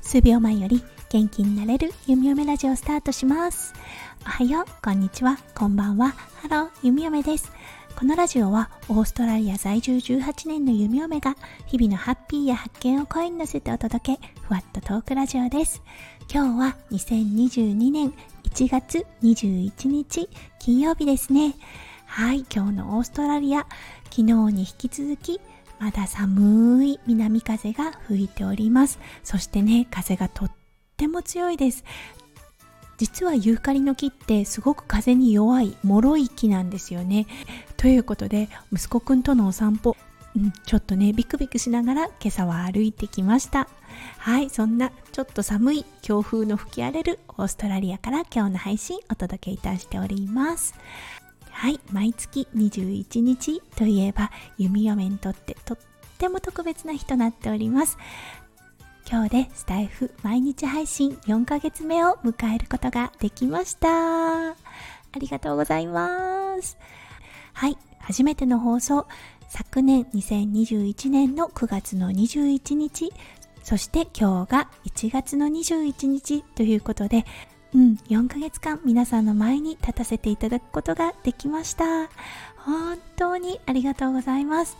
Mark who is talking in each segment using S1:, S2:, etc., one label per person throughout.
S1: 数秒前より元気になれる弓嫁ラジオスタートします。おはようこんにちはこんばんは。ハロー弓嫁です。このラジオはオーストラリア在住18年の弓嫁が日々のハッピーや発見を声に乗せてお届けふわっとトークラジオです。今日は2022年1月21日金曜日ですね。はい今日のオーストラリア昨日に引き続きまだ寒い南風が吹いております。そしてね風がとっても強いです。実はユーカリの木ってすごく風に弱い脆い木なんですよね。ということで息子くんとのお散歩うん、ちょっとねビクビクしながら今朝は歩いてきました。はいそんなちょっと寒い強風の吹き荒れるオーストラリアから今日の配信お届けいたしております。はい毎月21日といえば弓嫁にとってとっても特別な日となっております。今日でスタイフ毎日配信4ヶ月目を迎えることができました。ありがとうございます。はい初めての放送昨年2021年の9月の21日そして今日が1月の21日ということでうん、4ヶ月間皆さんの前に立たせていただくことができました。本当にありがとうございます。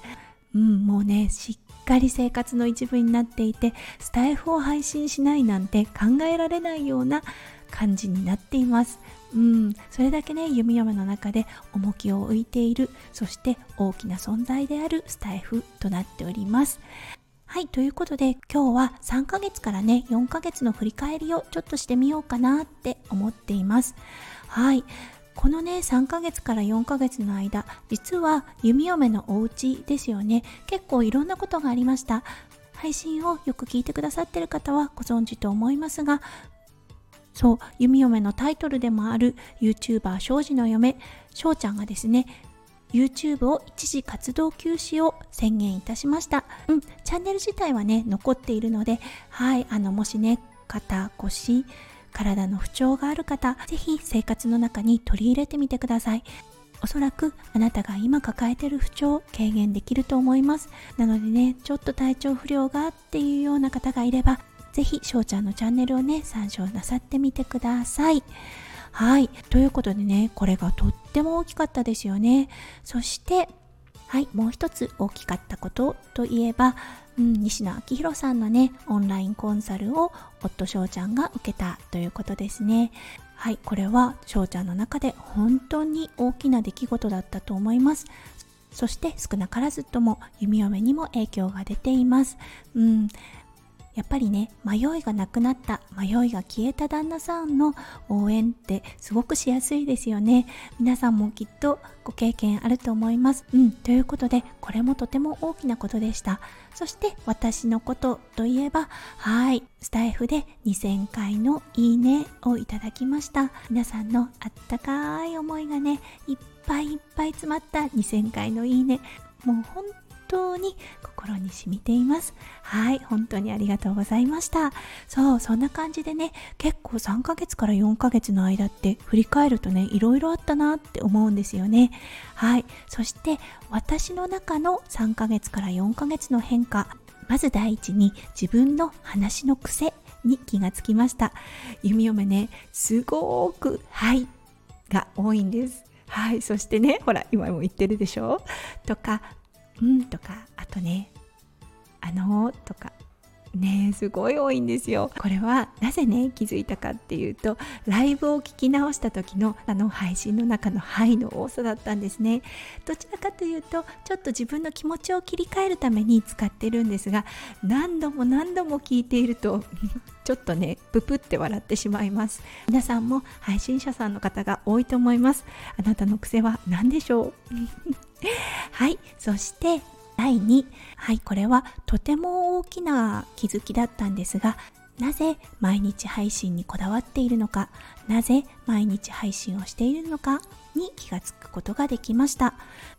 S1: うん、もうね、しっかり生活の一部になっていて、スタイフを配信しないなんて考えられないような感じになっています。うん、それだけね、弓山の中で重きを置いている、そして大きな存在であるスタイフとなっております。はい、ということで今日は3ヶ月からね、4ヶ月の振り返りをちょっとしてみようかなって思っています。はい。このね、3ヶ月から4ヶ月の間、実は弓嫁のお家ですよね。結構いろんなことがありました。配信をよく聞いてくださってる方はご存知と思いますが、そう、弓嫁のタイトルでもある YouTuber 庄司の嫁、翔ちゃんがですね、YouTube を一時活動休止を宣言いたしました。うん、チャンネル自体はね、残っているので、はい、あの、もしね、肩、腰、体の不調がある方、ぜひ生活の中に取り入れてみてください。おそらくあなたが今抱えている不調軽減できると思います。なのでね、ちょっと体調不良がっていうような方がいれば、ぜひ翔ちゃんのチャンネルをね、参照なさってみてください。はい。ということでね、これがとっても大きかったですよね。そして、はい、もう一つ大きかったことといえば、うん、西野昭弘さんのね、オンラインコンサルを夫翔ちゃんが受けたということですね。はい、これは翔ちゃんの中で本当に大きな出来事だったと思います。そして少なからずとも弓嫁にも影響が出ています。うん、やっぱりね迷いがなくなった迷いが消えた旦那さんの応援ってすごくしやすいですよね。皆さんもきっとご経験あると思います。うん。ということでこれもとても大きなことでした。そして私のことといえばはい。スタイフで2000回のいいねをいただきました。皆さんのあったかい思いがねいっぱいいっぱい詰まった2000回のいいね。もう本当に心に染みています。はい、本当にありがとうございました。そう、そんな感じでね、結構3ヶ月から4ヶ月の間って振り返るとね、いろいろあったなって思うんですよね。はい、そして私の中の3ヶ月から4ヶ月の変化、まず第一に自分の話の癖に気がつきました。弓嫁ね、すごく、はい、が多いんです。はい、そしてね、ほら、今も言ってるでしょ？とか、うんとかあとねあのとかねすごい多いんですよ。これはなぜね気づいたかっていうとライブを聞き直した時のあの配信の中の「はい」の多さだったんですね。どちらかというとちょっと自分の気持ちを切り替えるために使ってるんですが何度も何度も聞いていると ちょっとねププって笑ってしまいます。皆さんも配信者さんの方が多いと思います。あなたの癖は何でしょう？はい。そして第2はい。これはとても大きな気づきだったんですがなぜ毎日配信にこだわっているのかなぜ毎日配信をしているのかに気がつくことができました。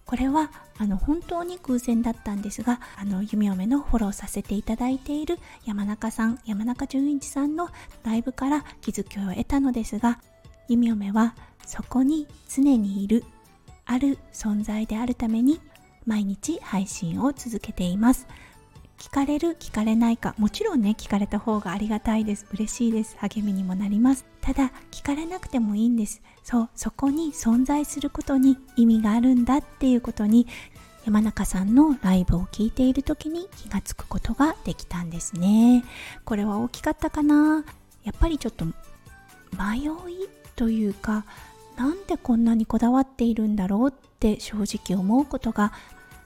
S1: これはあの本当に偶然だったんですがあの弓嫁のフォローさせていただいている山中さん山中淳一さんのライブから気づきを得たのですが弓嫁はそこに常にいるある存在であるために毎日配信を続けています。聞かれる聞かれないか。もちろんね聞かれた方がありがたいです。嬉しいです。励みにもなります。ただ聞かれなくてもいいんです。そうそこに存在することに意味があるんだっていうことに山中さんのライブを聞いている時に気がつくことができたんですね。これは大きかったかな？やっぱりちょっと迷いというかなんでこんなにこだわっているんだろうって正直思うことが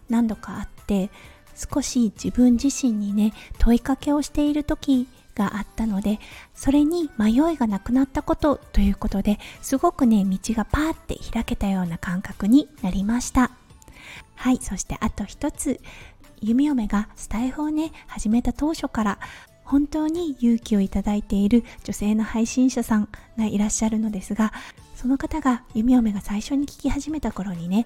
S1: 何度かあって少し自分自身にね問いかけをしている時があったのでそれに迷いがなくなったことということですごくね道がパーって開けたような感覚になりました。はいそしてあと一つ弓嫁がスタイフをね始めた当初から本当に勇気をいただいている女性の配信者さんがいらっしゃるのですがその方が弓嫁が最初に聞き始めた頃にね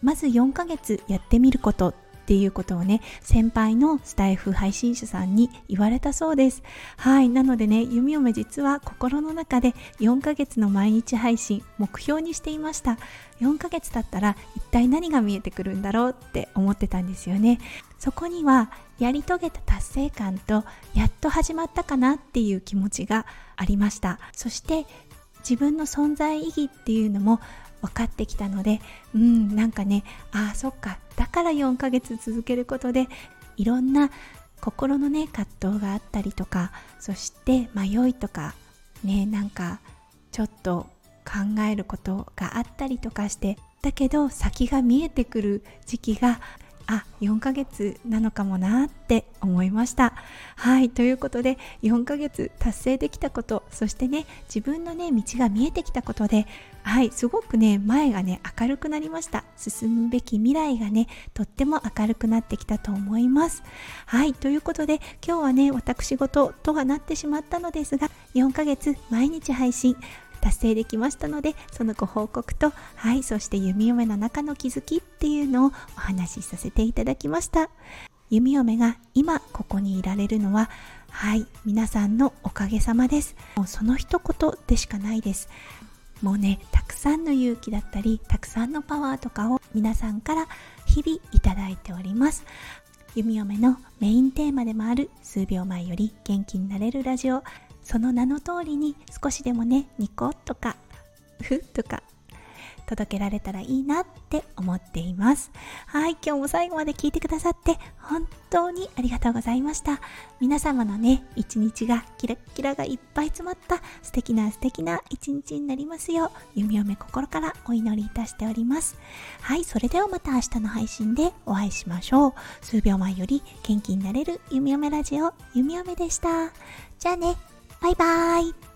S1: まず4ヶ月やってみることっていうことをね先輩のスタイフ配信者さんに言われたそうです。はいなのでね弓嫁実は心の中で4ヶ月の毎日配信目標にしていました。4ヶ月経ったら一体何が見えてくるんだろうって思ってたんですよね。そこにはやり遂げた達成感とやっと始まったかなっていう気持ちがありました。そして自分の存在意義っていうのも分かってきたのでうんなんかねああそっかだから4ヶ月続けることでいろんな心のね葛藤があったりとかそして迷いとかねなんかちょっと考えることがあったりとかしてだけど先が見えてくる時期があ4ヶ月なのかもなって思いました。はいということで4ヶ月達成できたことそしてね自分のね道が見えてきたことではいすごくね前がね明るくなりました。進むべき未来がねとっても明るくなってきたと思います。はいということで今日はね私事とはなってしまったのですが4ヶ月毎日配信達成できましたのでそのご報告とはいそして弓嫁の中の気づきっていうのをお話しさせていただきました。弓嫁が今ここにいられるのははい皆さんのおかげさまです。もうその一言でしかないです。もうねたくさんの勇気だったりたくさんのパワーとかを皆さんから日々いただいております。弓嫁のメインテーマでもある数秒前より元気になれるラジオ。その名の通りに少しでもねニコとかふとか届けられたらいいなって思っています。はい今日も最後まで聞いてくださって本当にありがとうございました。皆様のね一日がキラキラがいっぱい詰まった素敵な素敵な一日になりますよう弓嫁心からお祈りいたしております。はいそれではまた明日の配信でお会いしましょう。数秒前より元気になれる弓嫁ラジオ弓嫁でした。じゃあね。バイバイ。